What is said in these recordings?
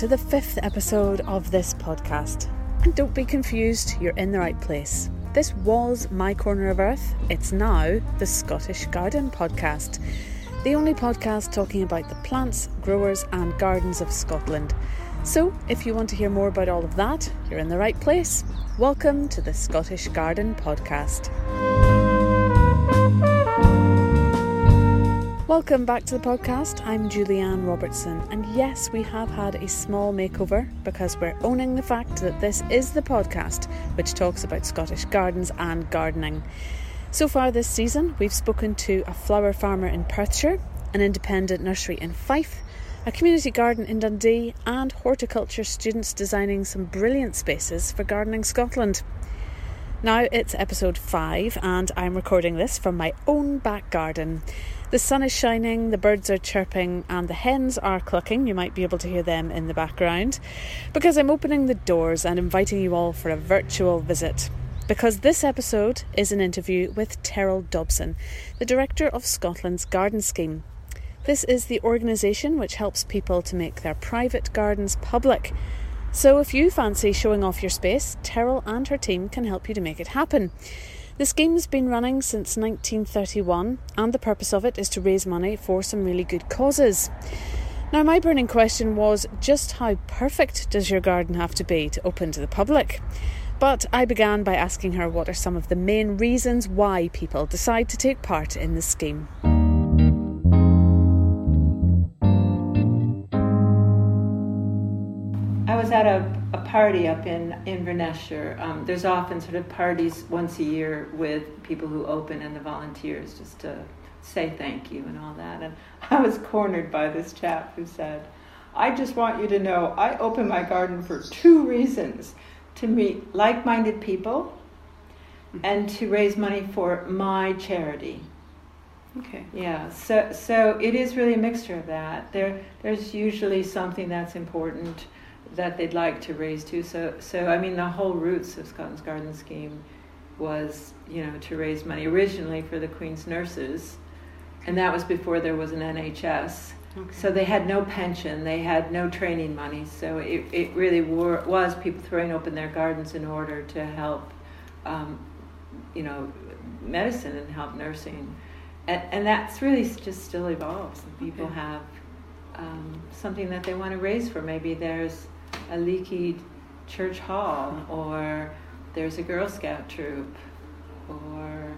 to the fifth episode of this podcast. And don't be confused, you're in the right place. This was My Corner of Earth, it's now the Scottish Garden Podcast, the only podcast talking about the plants, growers, and gardens of Scotland. So, if you want to hear more about all of that, you're in the right place. Welcome to the Scottish Garden Podcast. Welcome back to the podcast. I'm Julianne Robertson, and yes, we have had a small makeover because we're owning the fact that this is the podcast which talks about Scottish gardens and gardening. So far this season, we've spoken to a flower farmer in Perthshire, an independent nursery in Fife, a community garden in Dundee, and horticulture students designing some brilliant spaces for Gardening Scotland. Now it's episode 5, and I'm recording this from my own back garden. The sun is shining, the birds are chirping, and the hens are clucking. You might be able to hear them in the background because I'm opening the doors and inviting you all for a virtual visit. Because this episode is an interview with Terrill Dobson, the director of Scotland's Garden Scheme. This is the organisation which helps people to make their private gardens public so if you fancy showing off your space, Terrell and her team can help you to make it happen. The scheme's been running since 1931, and the purpose of it is to raise money for some really good causes. Now, my burning question was just how perfect does your garden have to be to open to the public? But I began by asking her what are some of the main reasons why people decide to take part in the scheme. I was at a, a party up in Inverness. Um, there's often sort of parties once a year with people who open and the volunteers just to say thank you and all that. And I was cornered by this chap who said, I just want you to know I open my garden for two reasons to meet like minded people and to raise money for my charity. Okay. Yeah. So so it is really a mixture of that. There there's usually something that's important that they'd like to raise too. So, so I mean, the whole roots of Scotland's Garden Scheme was, you know, to raise money originally for the Queen's nurses, and that was before there was an NHS. Okay. So they had no pension, they had no training money. So it, it really were, was people throwing open their gardens in order to help, um, you know, medicine and help nursing. And, and that's really just still evolves. People okay. have um, something that they want to raise for. Maybe there's a leaky church hall, or there's a Girl Scout troop, or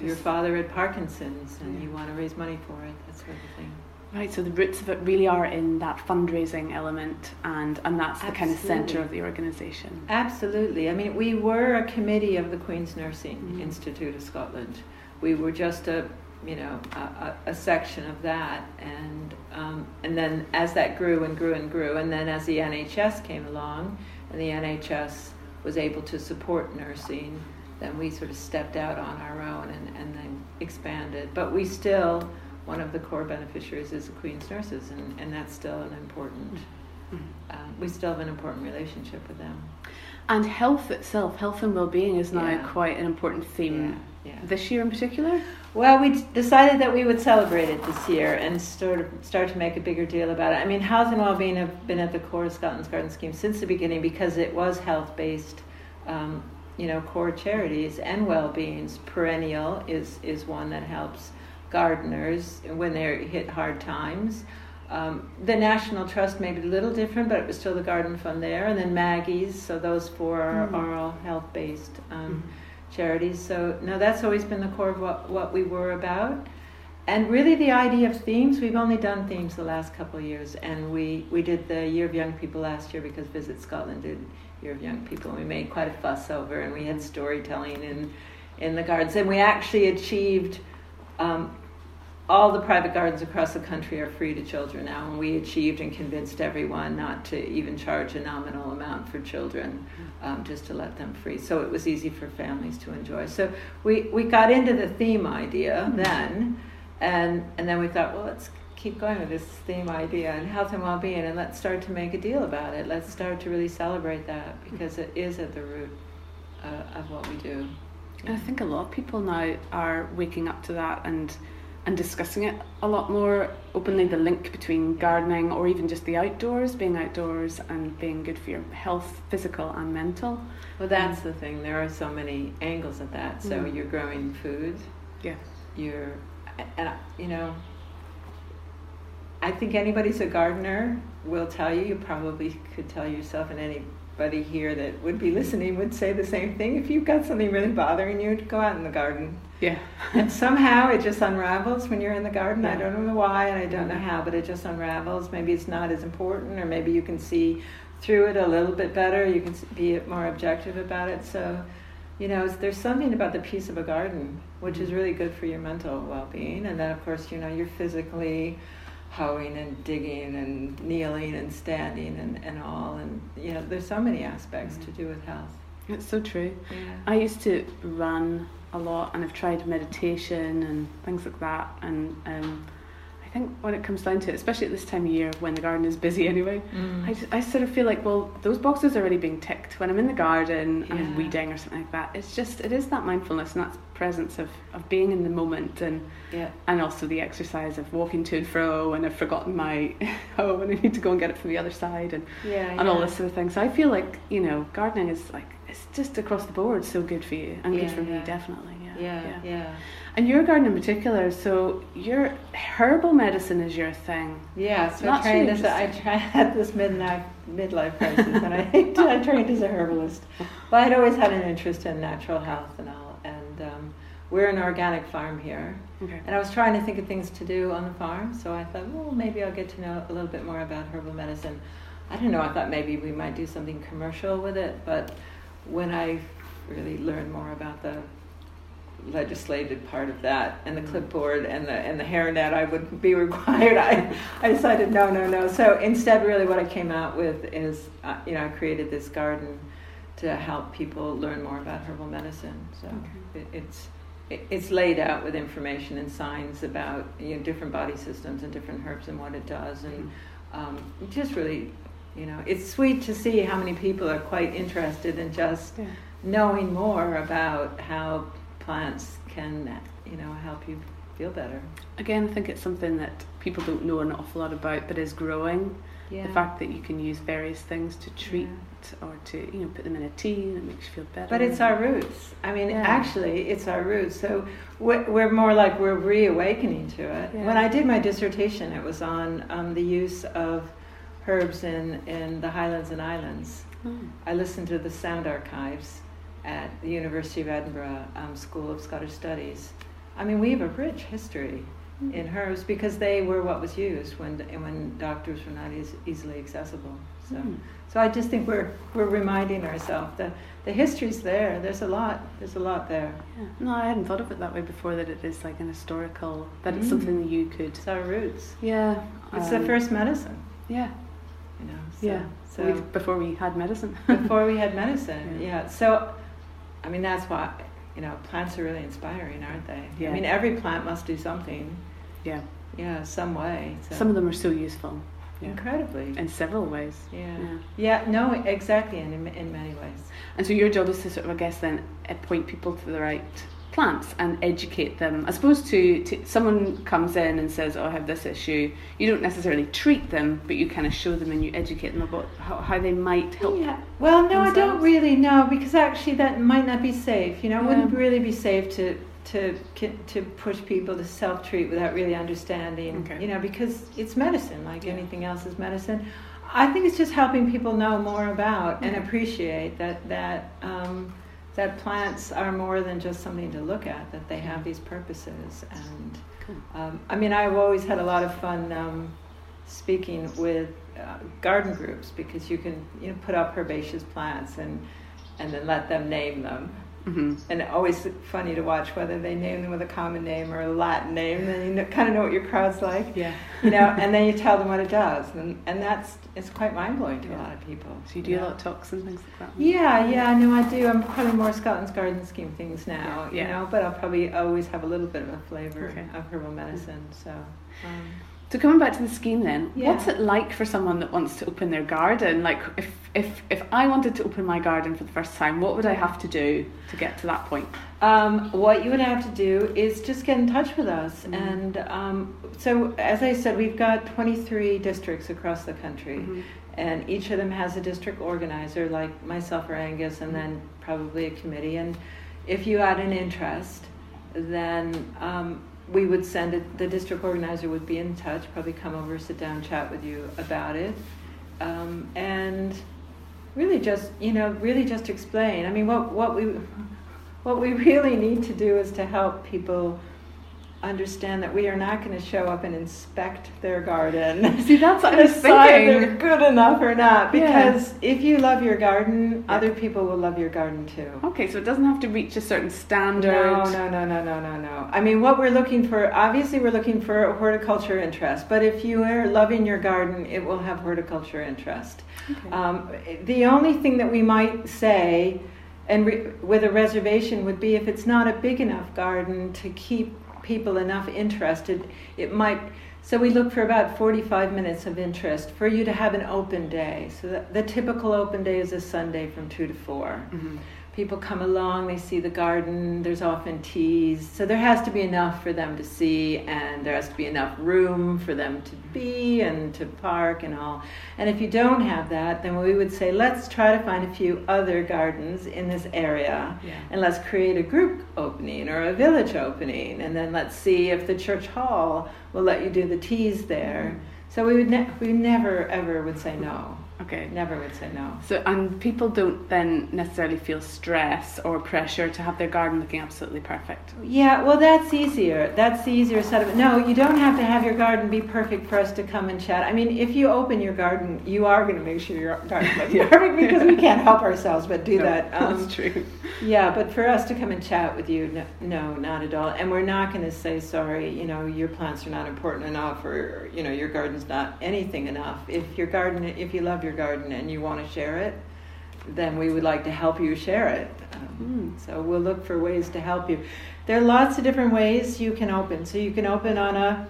your father had Parkinson's and yeah. you want to raise money for it, that sort of thing. Right, so the roots of it really are in that fundraising element, and, and that's the Absolutely. kind of centre of the organisation. Absolutely. I mean, we were a committee of the Queen's Nursing mm-hmm. Institute of Scotland. We were just a you know a, a, section of that and um, and then as that grew and grew and grew and then as the NHS came along and the NHS was able to support nursing then we sort of stepped out on our own and, and then expanded but we still one of the core beneficiaries is the Queen's nurses and, and that's still an important uh, we still have an important relationship with them and health itself health and well-being is now yeah. quite an important theme yeah. Yeah. this year in particular well, we decided that we would celebrate it this year and sort of start to make a bigger deal about it. I mean, health and well-being have been at the core of Scotland's Garden Scheme since the beginning because it was health-based, um, you know, core charities and well-beings. Perennial is is one that helps gardeners when they're hit hard times. Um, the National Trust may be a little different, but it was still the Garden Fund there, and then Maggie's. So those four are, mm. are all health-based. Um, mm charities. So no, that's always been the core of what, what we were about. And really, the idea of themes, we've only done themes the last couple of years. And we, we did the Year of Young People last year because Visit Scotland did Year of Young People. We made quite a fuss over, and we had storytelling in, in the gardens. And we actually achieved um, all the private gardens across the country are free to children now, and we achieved and convinced everyone not to even charge a nominal amount for children, um, just to let them free. So it was easy for families to enjoy. So we, we got into the theme idea then, and and then we thought, well, let's keep going with this theme idea and health and well-being, and let's start to make a deal about it. Let's start to really celebrate that because it is at the root uh, of what we do. I think a lot of people now are waking up to that and and discussing it a lot more openly the link between gardening or even just the outdoors, being outdoors and being good for your health, physical and mental. Well, that's the thing. There are so many angles at that. So Mm. you're growing food. Yeah. You're, and you know, I think anybody who's a gardener will tell you. You probably could tell yourself, and anybody here that would be listening would say the same thing. If you've got something really bothering you, go out in the garden. Yeah. and somehow it just unravels when you're in the garden. I don't know why and I don't know how, but it just unravels. Maybe it's not as important, or maybe you can see through it a little bit better. You can be more objective about it. So, you know, there's something about the peace of a garden, which is mm-hmm. really good for your mental well-being. And then, of course, you know, you're physically hoeing and digging and kneeling and standing and, and all. And you know, there's so many aspects mm-hmm. to do with health. It's so true. Yeah. I used to run a lot and I've tried meditation and things like that. And um, I think when it comes down to it, especially at this time of year when the garden is busy anyway, Mm. I, just, I sort of feel like, well, those boxes are already being ticked. When I'm in the garden and I'm weeding or something like that, it's just, it is that mindfulness and that presence of, of being in the moment and, yeah. and also the exercise of walking to and fro and I've forgotten my hoe and I need to go and get it from the other side and, Yeah. and all yeah. this sort of thing. So I feel like, you know, gardening is like, it's just across the board so good for you and Yeah, good for me, definitely. Yeah, Yeah, yeah. And your garden in particular, so your herbal medicine is your thing. Yeah, so I trained as a, I had this midlife midlife crisis, and I, I trained as a herbalist. Well, I'd always had an interest in natural health and all, and um, we're an organic farm here, Okay. and I was trying to think of things to do on the farm. So I thought, well, maybe I'll get to know a little bit more about herbal medicine. I don't know. I thought maybe we might do something commercial with it, but when I really learned more about the legislated part of that and the clipboard and the and the hairnet I would be required. I I decided no no no. So instead, really, what I came out with is uh, you know I created this garden to help people learn more about herbal medicine. So Okay. it, it's it, it's laid out with information and signs about you know different body systems and different herbs and what it does and um, just really you know it's sweet to see how many people are quite interested in just Yeah. knowing more about how plants can you know help you feel better Again, I think it's something that people don't know an awful lot about, but is growing. yeah The fact that you can use various things to treat or to, you know, put them in a tea and it makes you feel better. but it's our roots i mean Yeah. actually it's our roots so we're, we're more like we're reawakening to it Yeah. when i did my dissertation it was on um, the use of herbs in, in the highlands and islands Oh, I listened to the sound archives at the University of Edinburgh um, School of Scottish Studies. I mean, we have a rich history in herbs because they were what was used when when doctors were not as easily accessible. So, Hmm. so I just think we're we're reminding ourselves that the history's there. There's a lot. There's a lot there. Yeah. No, I hadn't thought of it that way before. That it is like an historical. That it's something that you could. It's our roots. Yeah. It's the um, first medicine. Yeah. You know. So, yeah. So We- before we had medicine. before we had medicine. Yeah. Yeah. So, I mean, that's why you know plants are really inspiring, aren't they? Yeah. I mean, every plant must do something. yeah. Yeah, some way. So. Some of them are so useful. Yeah. incredibly. In several ways. yeah. Yeah. yeah. No, exactly. In in many ways. And so your job is to sort of, I guess, then point people to the right plants and educate them. As opposed to, to someone comes in and says, "Oh, I have this issue." You don't necessarily treat them, but you kind of show them and you educate them about how, how they might help. Yeah. Well, no, I don't really know because actually that might not be safe. You know, it wouldn't really be safe to to to push people to self treat without really understanding. Okay. You know, because it's medicine, like Yeah. anything else is medicine. I think it's just helping people know more about and appreciate that that um, that plants are more than just something to look at. That they have these purposes and. Um, I mean, I've always had a lot of fun um, speaking with uh, garden groups because you can you know put up herbaceous plants and and then let them name them. Hmm And always funny to watch whether they name them with a common name or a Latin name. Then you know, kind of know what your crowd's like, Yeah. you know. and then you tell them what it does, and and that's it's quite mind blowing to a lot of people. So you do a lot of talks and things like that. Yeah, yeah, no, I do. I'm probably more Scotland's Garden Scheme things now, Yeah. you know, but I'll probably always have a little bit of a flavor Okay. of herbal medicine. So, um, So coming back to the scheme then, Yeah. what's it like for someone that wants to open their garden? Like if if if I wanted to open my garden for the first time, what would I have to do to get to that point? Um, what you would have to do is just get in touch with us. Mhm. And um, so, as I said, we've got 23 districts across the country, Mhm. and each of them has a district organizer, like myself or Angus, and then probably a committee. And if you had an interest, then um, we would send it, the district organizer would be in touch, probably come over, sit down, chat with you about it. Um, and really just, you know, really just explain. I mean, what, what we what we really need to do is to help people understand that we are not going to show up and inspect their garden. See, that's what I was if they're good enough or not. Yeah. Because if you love your garden, Yeah. other people will love your garden too. Okay, so it doesn't have to reach a certain standard. No, no, no, no, no, no, no. I mean, what we're looking for, obviously, we're looking for a horticulture interest, but if you are loving your garden, it will have horticulture interest. Okay. Um, the only thing that we might say, and re- with a reservation, would be if it's not a big enough garden to keep people enough interested, it might. So we look for about 45 minutes of interest for you to have an open day. So the, the typical open day is a Sunday from 2 to 4 Mhm. People come along, they see the garden, there's often teas. So there has to be enough for them to see, and there has to be enough room for them to be and to park and all. And if you don't have that, then we would say, let's try to find a few other gardens in this area. Yeah. And let's create a group opening or a village opening, and then let's see if the church hall will let you do the teas there. Mm-hmm. So we would ne- we never ever would say no. Okay. Never would say no. So and people don't then necessarily feel stress or pressure to have their garden looking absolutely perfect. Yeah, well, that's easier. That's the easier side of it. No, you don't have to have your garden be perfect for us to come and chat. I mean, if you open your garden, you are going to make sure your garden looks Yeah. perfect because we can't help ourselves but do No, that. Um, that's true. yeah, but for us to come and chat with you, no, no not at all. And we're not going to say, sorry, you know, your plants are not important enough or, you know, your garden's not anything enough. If your garden, if you love your garden and you want to share it, then we would like to help you share it. Um, Mm. So we'll look for ways to help you. There are lots of different ways you can open. So you can open on a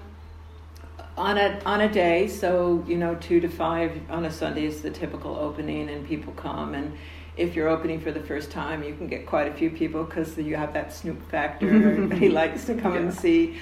on a on a day. So you know, two to five on a Sunday is the typical opening, and people come. And if you're opening for the first time, you can get quite a few people because you have that snoop factor. Everybody likes to come and see.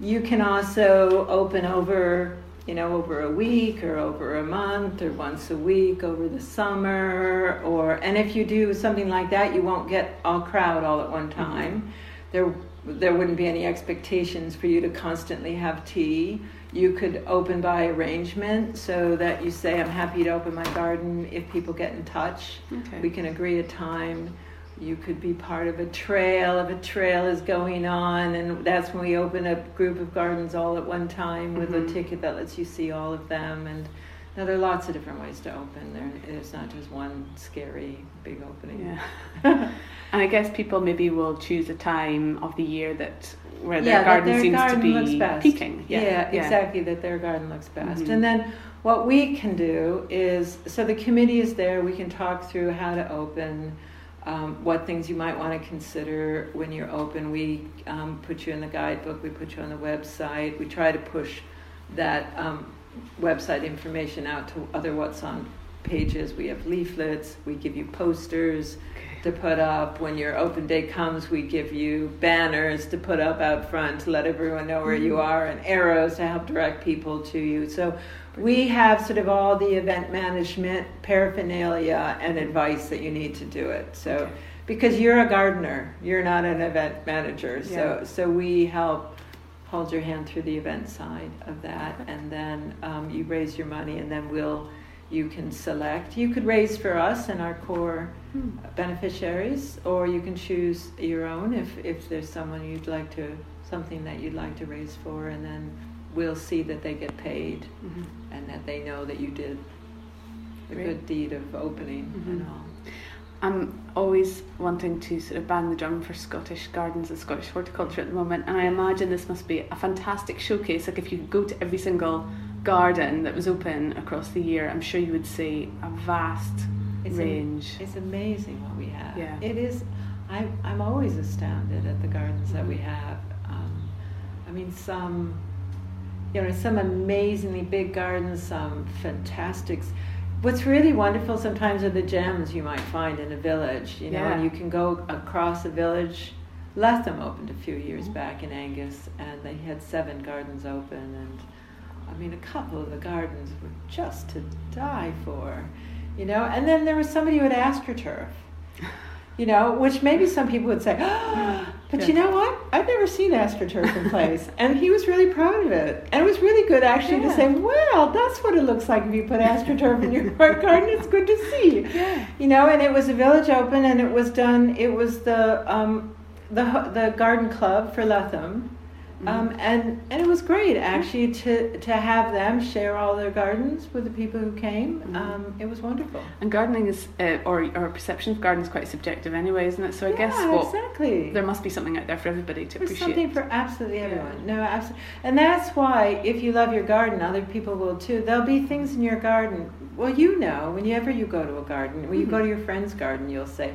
You can also open over you know, over a week or over a month or once a week over the summer or and if you do something like that you won't get all crowd all at one mm-hmm. time. There there wouldn't be any expectations for you to constantly have tea. You could open by arrangement so that you say I'm happy to open my garden if people get in touch. Okay. We can agree a time. You could be part of a trail if a trail is going on, and that's when we open a group of gardens all at one time with Mhm. a ticket that lets you see all of them. And now there are lots of different ways to open. There, it's not just one scary big opening. Yeah. and I guess people maybe will choose a time of the year that where their that garden their seems garden to looks be best. peaking. Yeah, exactly. That their garden looks best. Mhm. And then what we can do is so the committee is there. We can talk through how to open. Um, what things you might want to consider when you're open. We um, put you in the guidebook, we put you on the website. We try to push that um, website information out to other What's On pages. We have leaflets, we give you posters to put up. When your open day comes, we give you banners to put up out front to let everyone know where you are and arrows to help direct people to you. So we have sort of all the event management paraphernalia and advice that you need to do it. So Okay. because you're a gardener, you're not an event manager. So Yeah. so we help hold your hand through the event side of that, and then um, you raise your money, and then we'll you can select. You could raise for us and our core Hmm. beneficiaries, or you can choose your own if if there's someone you'd like to something that you'd like to raise for, and then we'll see that they get paid Mhm. and that they know that you did a Great. good deed of opening and Mhm. all. I'm always wanting to sort of bang the drum for Scottish gardens and Scottish horticulture at the moment, and I imagine this must be a fantastic showcase. Like if you go to every single garden that was open across the year, I'm sure you would see a vast It's am- It's amazing what we have. Yeah. It is. I, I'm always astounded at the gardens that we Mhm. have. Um, I mean, some you know, some amazingly big gardens, some fantastic. What's really wonderful sometimes are the gems you might find in a village, you know, Yeah. and you can go across a village. Letham opened a few years Mm-hmm. back in Angus, and they had seven gardens open, and I mean, a couple of the gardens were just to die for, you know. And then there was somebody who had astroturf, you know, which maybe some people would say, but you know what? I've never seen astroturf in place, and he was really proud of it, and it was really good actually to say, well, that's what it looks like if you put astroturf in your front garden. It's good to see, Yeah. you know. And it was a village open, and it was done. It was the um, the the garden club for Letham. Um, and and it was great actually to to have them share all their gardens with the people who came. Mhm. Um, it was wonderful. And gardening is, uh, or our perception of gardening is quite subjective anyway, isn't it? So I yeah, guess what exactly. there must be something out there for everybody to There's appreciate. something for absolutely Yeah. everyone. No, absolutely. And that's why if you love your garden, other people will too. There'll be things in your garden. Well, you know, whenever you go to a garden, when you go Mhm. to your friend's garden, you'll say,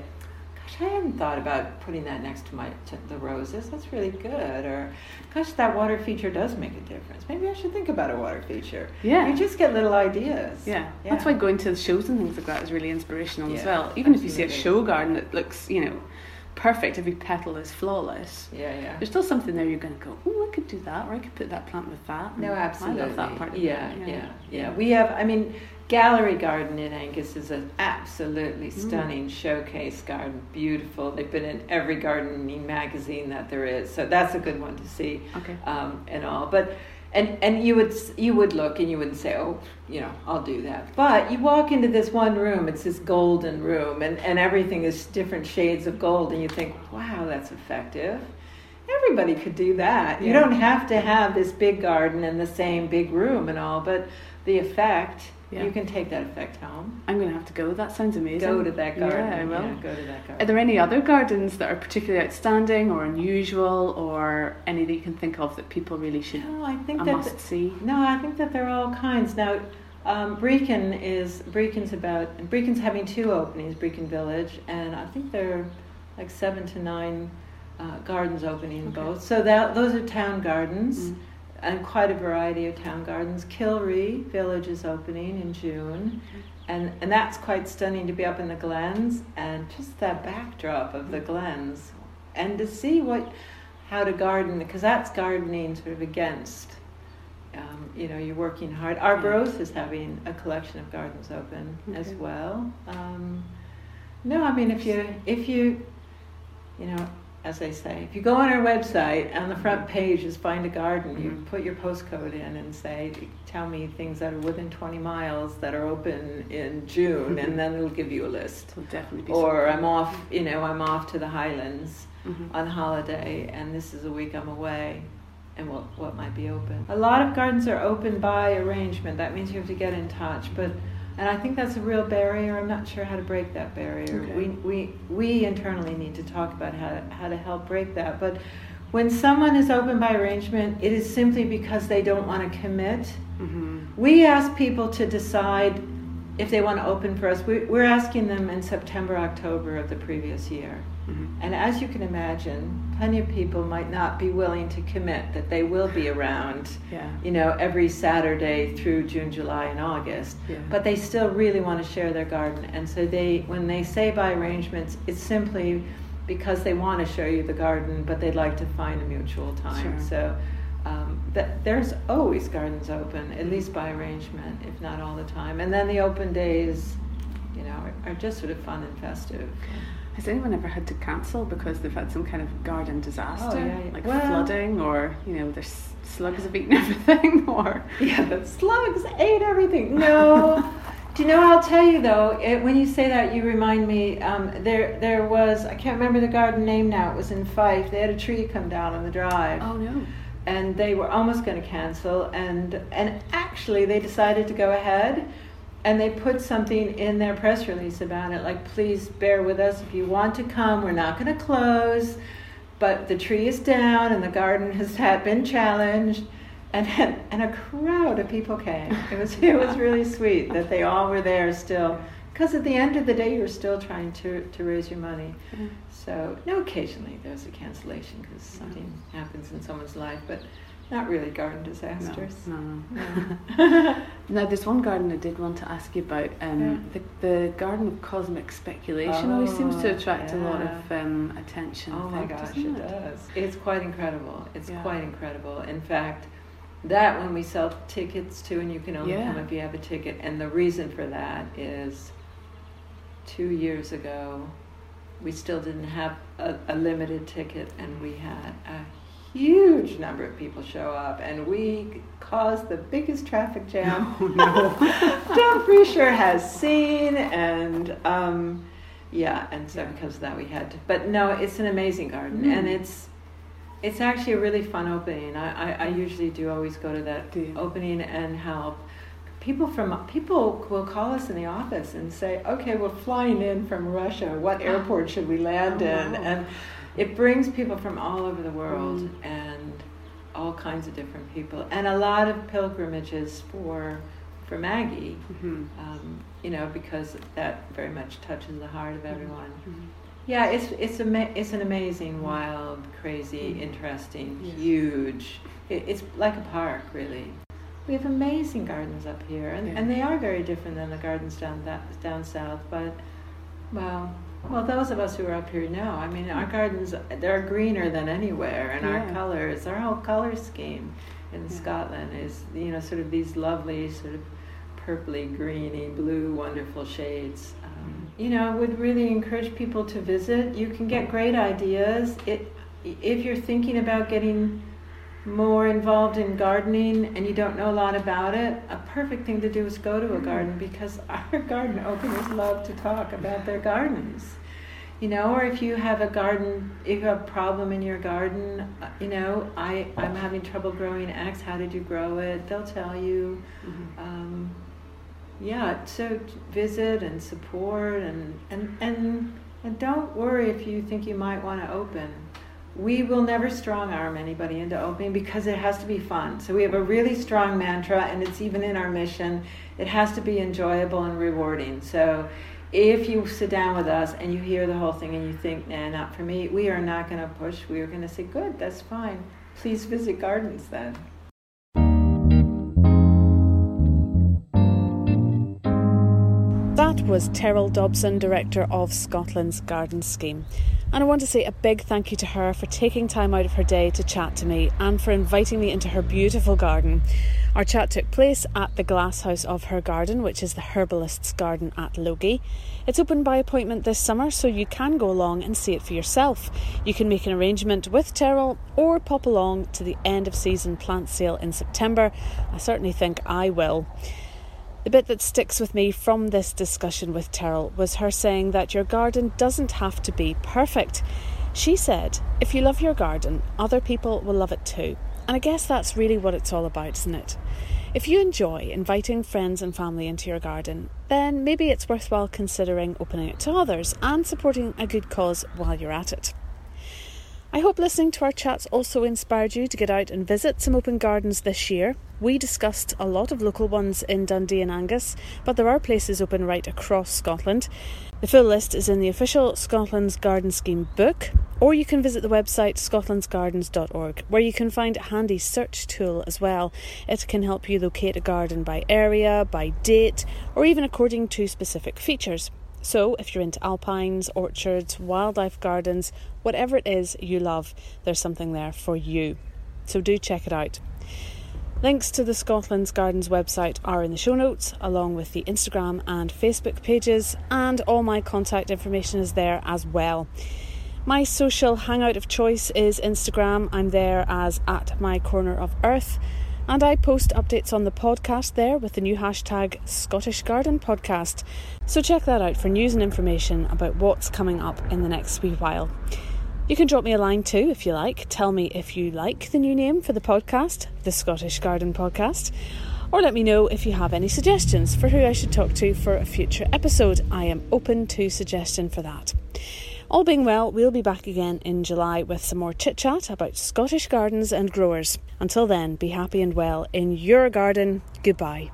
"Gosh, I hadn't thought about putting that next to my to the roses. That's really good." Or, "Gosh, that water feature does make a difference. Maybe I should think about a water feature." Yeah. You just get little ideas. Yeah. that's why going to the shows and things like that is really inspirational as well. Even if you see a show garden that looks, you know, perfect, every petal is flawless. Yeah, yeah. There's still something there you're going to go, oh, I could do that, or I could put that plant with that. No, absolutely. I love that part. Of yeah, it. yeah, yeah, We have. I mean, Gallery Garden in Angus is an absolutely Mm. stunning showcase garden. Beautiful. They've been in every gardening magazine that there is, so that's a good one to see. Okay. Um, and all, but. And, and you would you would look and you wouldn't say oh you know I'll do that but you walk into this one room it's this golden room and, and everything is different shades of gold and you think wow that's effective everybody could do that. You Yeah. don't have to have this big garden and the same big room and all, but the effect, Yeah. you can take that effect home. I'm going to have to go. That sounds amazing. Go to that garden. Yeah, I will. Yeah, go to that garden. Are there any other gardens that are particularly outstanding or unusual, or any that you can think of that people really should No, I think that must see? no, I think that there are all kinds. Now, um, Brechin is Brechin's about Brechin's having two openings, Brechin Village, and I think there are like seven to nine uh, gardens opening Okay. both. So that those are town gardens. Mm. And quite a variety of town gardens. Kilry Village is opening in June, and and that's quite stunning to be up in the glens and just that backdrop of the glens, and to see what how to garden because that's gardening sort of against. Um, you know, you're working hard. Arbroath is having a collection of gardens open as well. Um, no, I mean if you if you you know, as they say, if you go on our website, on the front page is find a garden. You Mhm. put your postcode in and say, tell me things that are within 20 miles that are open in June, and then it'll give you a list. It'll definitely be. Or something. I'm off, you know, I'm off to the Highlands Mhm. on holiday, and this is a week I'm away, and what what might be open. A lot of gardens are open by arrangement. That means you have to get in touch, but. And I think that's a real barrier. I'm not sure how to break that barrier. Okay. We, we, we internally need to talk about how to, how to help break that. But when someone is open by arrangement, it is simply because they don't want to commit. Mhm. We ask people to decide if they want to open for us. We, we're asking them in September, October of the previous year. Mhm. And as you can imagine, plenty of people might not be willing to commit that they will be around, Yeah. you know, every Saturday through June, July, and August. Yeah. But they still really want to share their garden. And so they, when they say by arrangements, it's simply because they want to show you the garden, but they'd like to find a mutual time. Sure. So um, that, there's always gardens open, at least by arrangement, if not all the time. And then the open days, you know, are, are just sort of fun and festive. Has anyone ever had to cancel because they've had some kind of garden disaster, Oh, yeah, yeah. like Well- flooding, or you know, their slugs have eaten everything, or Yeah, the slugs ate everything. No. Do you know? I'll tell you though. It, when you say that, you remind me. Um, there, there was. I can't remember the garden name now. It was in Fife. They had a tree come down on the drive, oh no, and they were almost going to cancel. And and actually, they decided to go ahead, and they put something in their press release about it, like, "Please bear with us if you want to come. We're not going to close." But the tree is down, and the garden has had been challenged, and and a crowd of people came. It was it was really sweet that they all were there still, because at the end of the day, you're still trying to to raise your money. Mm-hmm. So no, occasionally there's a cancellation because something happens in someone's life, but not really garden disasters. No, no. no. now, there's one garden I did want to ask you about. Um, yeah. the, the garden of cosmic speculation oh, always seems to oh, attract yeah. a lot of um, attention. Oh my gosh, it, it, does. It's quite incredible. It's yeah. quite incredible. In fact, that when we sell tickets to, and you can only come if you have a ticket. And the reason for that is two years ago, we still didn't have a, a limited ticket, and we had a huge number of people show up, and we caused the biggest traffic jam. Oh, no. Sure has seen, and um, yeah, and so because of that we had to. But no, it's an amazing garden, mm. and it's it's actually a really fun opening. I, I, I usually do always go to that opening and help. People from people will call us in the office and say, "Okay, we're flying in from Russia. What airport should we land oh, in?" Wow. And it brings people from all over the world mm. and all kinds of different people, and a lot of pilgrimages for for Maggie. Mm-hmm. Um, you know, because that very much touches the heart of mm-hmm. everyone. Mm-hmm. Yeah, it's it's a it's an amazing, mm-hmm. wild, crazy, mm-hmm. interesting, yes. huge. It, it's like a park, really. We have amazing gardens up here, and, yeah. and they are very different than the gardens down that down south. But well, well, those of us who are up here know. I mean, our gardens they're greener than anywhere, and yeah. our colors, our whole color scheme in yeah. Scotland is you know sort of these lovely sort of purpley, greeny, blue, wonderful shades. Um, you know, I would really encourage people to visit. You can get great ideas. It if you're thinking about getting more involved in gardening and you don't know a lot about it, a perfect thing to do is go to a garden because our garden openers love to talk about their gardens. You know, or if you have a garden, if you have a problem in your garden, uh, you know, I, I'm having trouble growing X, how did you grow it? They'll tell you. Mm-hmm. Um, yeah, so visit and support and, and, and, and don't worry if you think you might want to open we will never strong arm anybody into opening because it has to be fun. So we have a really strong mantra, and it's even in our mission. It has to be enjoyable and rewarding. So if you sit down with us and you hear the whole thing and you think, nah, not for me, we are not going to push. We are going to say, good, that's fine. Please visit gardens then. That was Terrill Dobson, Director of Scotland's Garden Scheme. And I want to say a big thank you to her for taking time out of her day to chat to me and for inviting me into her beautiful garden. Our chat took place at the glasshouse of her garden, which is the herbalist's garden at Logie. It's open by appointment this summer, so you can go along and see it for yourself. You can make an arrangement with Terrell or pop along to the end of season plant sale in September. I certainly think I will. The bit that sticks with me from this discussion with Terrill was her saying that your garden doesn't have to be perfect. She said, if you love your garden, other people will love it too. And I guess that's really what it's all about, isn't it? If you enjoy inviting friends and family into your garden, then maybe it's worthwhile considering opening it to others and supporting a good cause while you're at it. I hope listening to our chats also inspired you to get out and visit some open gardens this year. We discussed a lot of local ones in Dundee and Angus, but there are places open right across Scotland. The full list is in the official Scotland's Garden Scheme book, or you can visit the website scotlandsgardens.org, where you can find a handy search tool as well. It can help you locate a garden by area, by date, or even according to specific features. So, if you're into alpines, orchards, wildlife gardens, whatever it is you love, there's something there for you. So, do check it out. Links to the Scotland's Gardens website are in the show notes, along with the Instagram and Facebook pages, and all my contact information is there as well. My social hangout of choice is Instagram. I'm there as at my corner of earth. And I post updates on the podcast there with the new hashtag Scottish Garden Podcast. So check that out for news and information about what's coming up in the next wee while. You can drop me a line too if you like. Tell me if you like the new name for the podcast, the Scottish Garden Podcast, or let me know if you have any suggestions for who I should talk to for a future episode. I am open to suggestion for that. All being well, we'll be back again in July with some more chit chat about Scottish gardens and growers. Until then, be happy and well in your garden. Goodbye.